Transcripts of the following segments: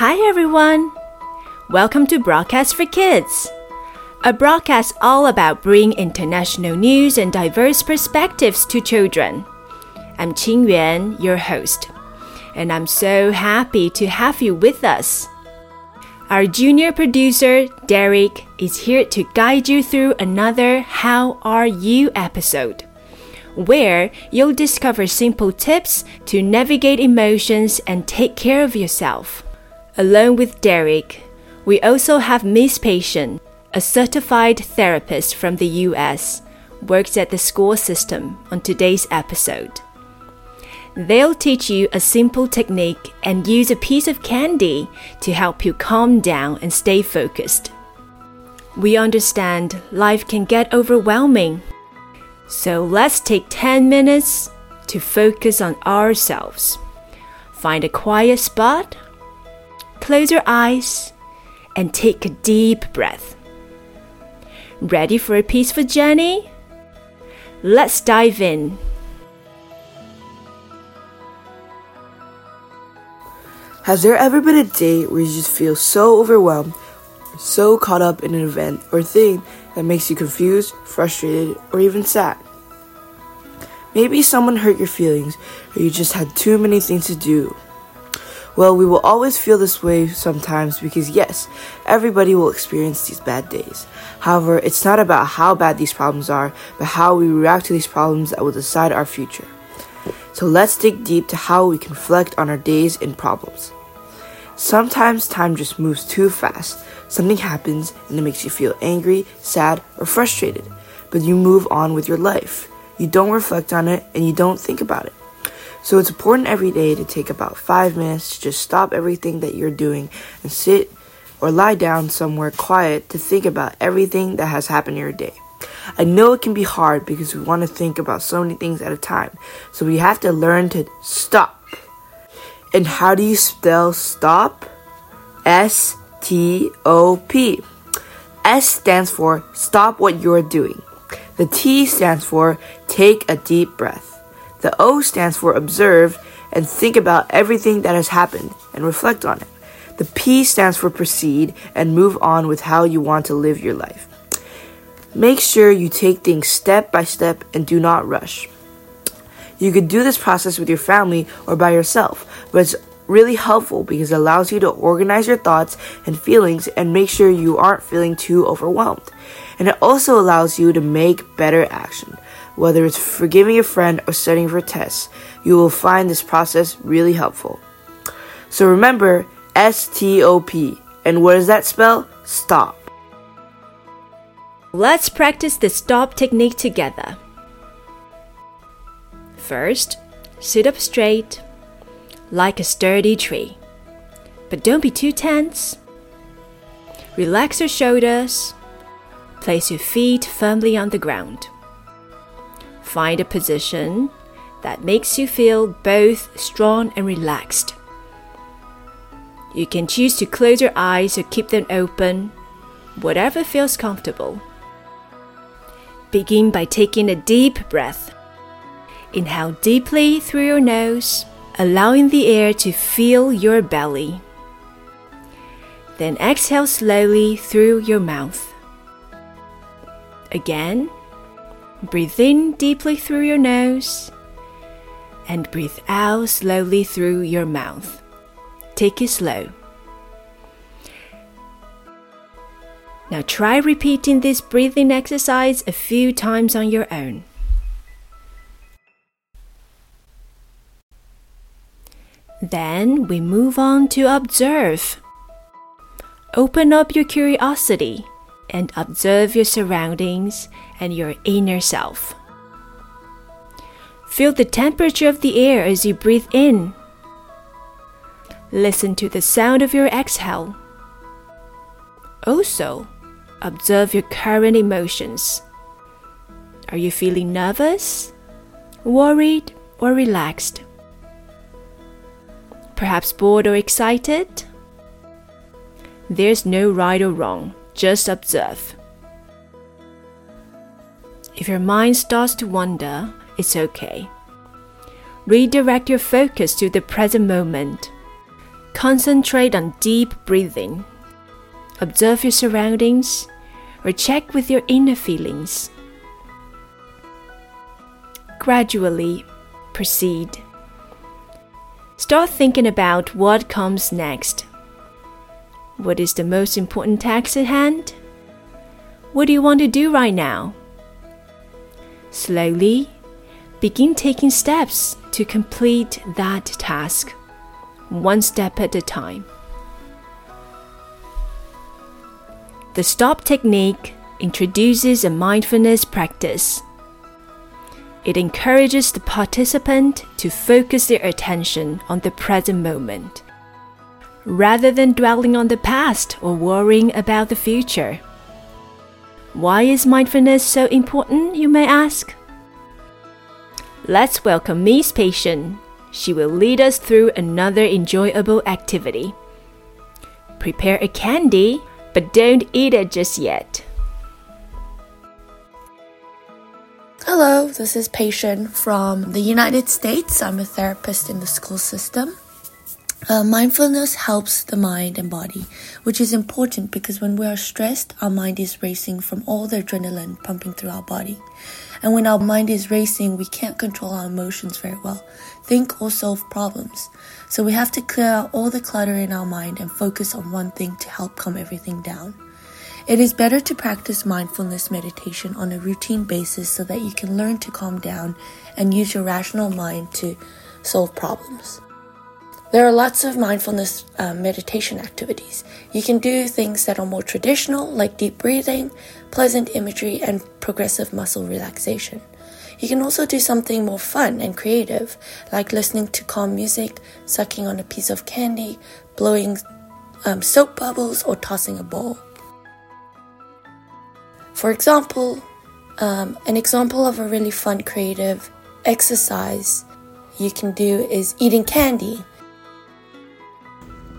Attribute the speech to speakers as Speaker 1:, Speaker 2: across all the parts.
Speaker 1: Hi, everyone. Welcome to Broadcast for Kids, a broadcast all about bringing international news and diverse perspectives to children. I'm Qing Yuan, your host, and I'm so happy to have you with us. Our junior producer, Derek, is here to guide you through another How Are You episode, where you'll discover simple tips to navigate emotions and take care of yourself. Along with Derek, we also have Miss Paishin, a certified therapist from the US, works at the school system on today's episode. They'll teach you a simple technique and use a piece of candy to help you calm down and stay focused. We understand life can get overwhelming, so let's take 10 minutes to focus on ourselves. Find a quiet spot, close your eyes, and take a deep breath. Ready for a peaceful journey? Let's dive in.
Speaker 2: Has there ever been a day where you just feel so overwhelmed, so caught up in an event or thing that makes you confused, frustrated, or even sad? Maybe someone hurt your feelings, or you just had too many things to do. Well, we will always feel this way sometimes because, yes, everybody will experience these bad days. However, it's not about how bad these problems are, but how we react to these problems that will decide our future. So let's dig deep to how we can reflect on our days and problems. Sometimes time just moves too fast. Something happens and it makes you feel angry, sad, or frustrated. But you move on with your life. You don't reflect on it and you don't think about it. So it's important every day to take about five minutes to just stop everything that you're doing and sit or lie down somewhere quiet to think about everything that has happened in your day. I know it can be hard because we want to think about so many things at a time. So we have to learn to stop. And how do you spell stop? S T O P. S stands for stop what you're doing. The T stands for take a deep breath. The O stands for observe and think about everything that has happened and reflect on it. The P stands for proceed and move on with how you want to live your life. Make sure you take things step by step and do not rush. You could do this process with your family or by yourself, but it's really helpful because it allows you to organize your thoughts and feelings and make sure you aren't feeling too overwhelmed. And it also allows you to make better action. Whether it's forgiving a friend or studying for tests, you will find this process really helpful. So remember S T O P. And what does that spell? Stop.
Speaker 1: Let's practice the stop technique together. First, sit up straight, like a sturdy tree. But don't be too tense. Relax your shoulders. Place your feet firmly on the ground. Find a position that makes you feel both strong and relaxed. You can choose to close your eyes or keep them open, whatever feels comfortable. Begin by taking a deep breath. Inhale deeply through your nose, allowing the air to fill your belly. Then exhale slowly through your mouth. Again, breathe in deeply through your nose and breathe out slowly through your mouth. Take it slow. Now try repeating this breathing exercise a few times on your own. Then we move on to observe. Open up your curiosity and observe your surroundings and your inner self. Feel the temperature of the air as you breathe in. Listen to the sound of your exhale. Also, observe your current emotions. Are you feeling nervous, worried, or relaxed? Perhaps bored or excited? There's no right or wrong, just observe. If your mind starts to wander, it's okay. Redirect your focus to the present moment. concentrate on deep breathing, observe your surroundings, or check with your inner feelings. Gradually proceed. Start thinking about what comes next. What is the most important task at hand? What do you want to do right now? Slowly, begin taking steps to complete that task, one step at a time. The stop technique introduces a mindfulness practice. It encourages the participant to focus their attention on the present moment, rather than dwelling on the past or worrying about the future. Why is mindfulness so important, you may ask? Let's welcome Miss Paishin. She will lead us through another enjoyable activity. Prepare a candy, but don't eat it just yet.
Speaker 3: Hello, this is Paishin from the United States. I'm a therapist in the school system. Uh, mindfulness helps the mind and body, which is important because when we are stressed, our mind is racing from all the adrenaline pumping through our body. And when our mind is racing, we can't control our emotions very well, think or solve problems. So we have to clear out all the clutter in our mind and focus on one thing to help calm everything down. It is better to practice mindfulness meditation on a routine basis so that you can learn to calm down and use your rational mind to solve problems. There are lots of mindfulness uh, meditation activities. You can do things that are more traditional, like deep breathing, pleasant imagery, and progressive muscle relaxation. You can also do something more fun and creative, like listening to calm music, sucking on a piece of candy, blowing um, soap bubbles, or tossing a ball. For example, um, an example of a really fun creative exercise you can do is eating candy.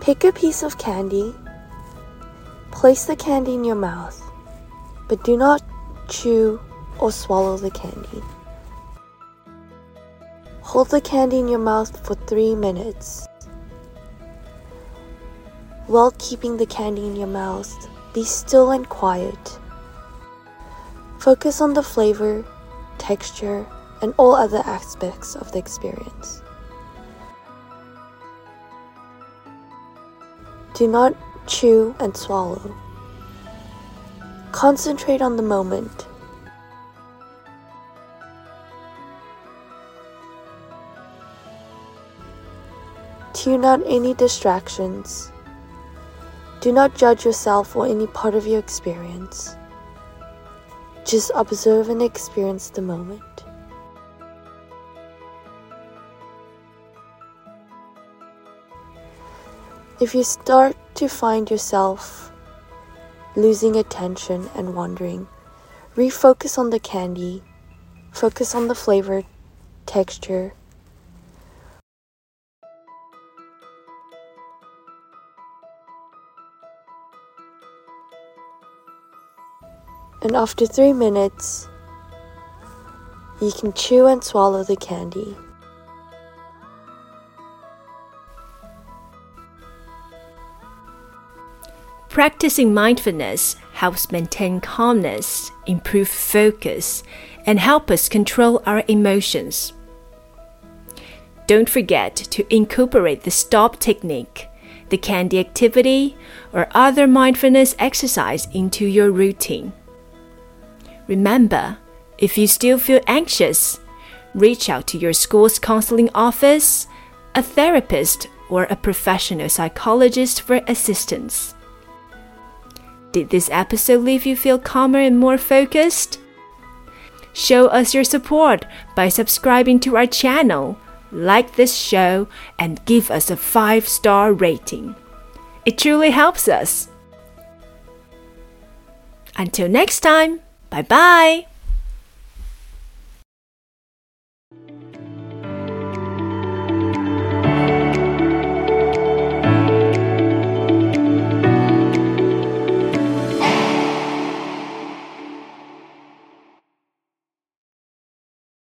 Speaker 4: Pick a piece of candy, place the candy in your mouth, but do not chew or swallow the candy. Hold the candy in your mouth for three minutes. While keeping the candy in your mouth, be still and quiet. Focus on the flavor, texture, and all other aspects of the experience. Do not chew and swallow. Concentrate on the moment. Tune out any distractions. Do not judge yourself or any part of your experience. Just observe and experience the moment. If you start to find yourself losing attention and wandering, refocus on the candy, focus on the flavor, texture. And after three minutes, you can chew and swallow the candy.
Speaker 1: Practicing mindfulness helps maintain calmness, improve focus, and help us control our emotions. Don't forget to incorporate the stop technique, the candy activity, or other mindfulness exercise into your routine. Remember, if you still feel anxious, reach out to your school's counseling office, a therapist, or a professional psychologist for assistance. Did this episode leave you feel calmer and more focused? Show us your support by subscribing to our channel, like this show, and give us a 5 star rating. It truly helps us. Until next time, bye bye.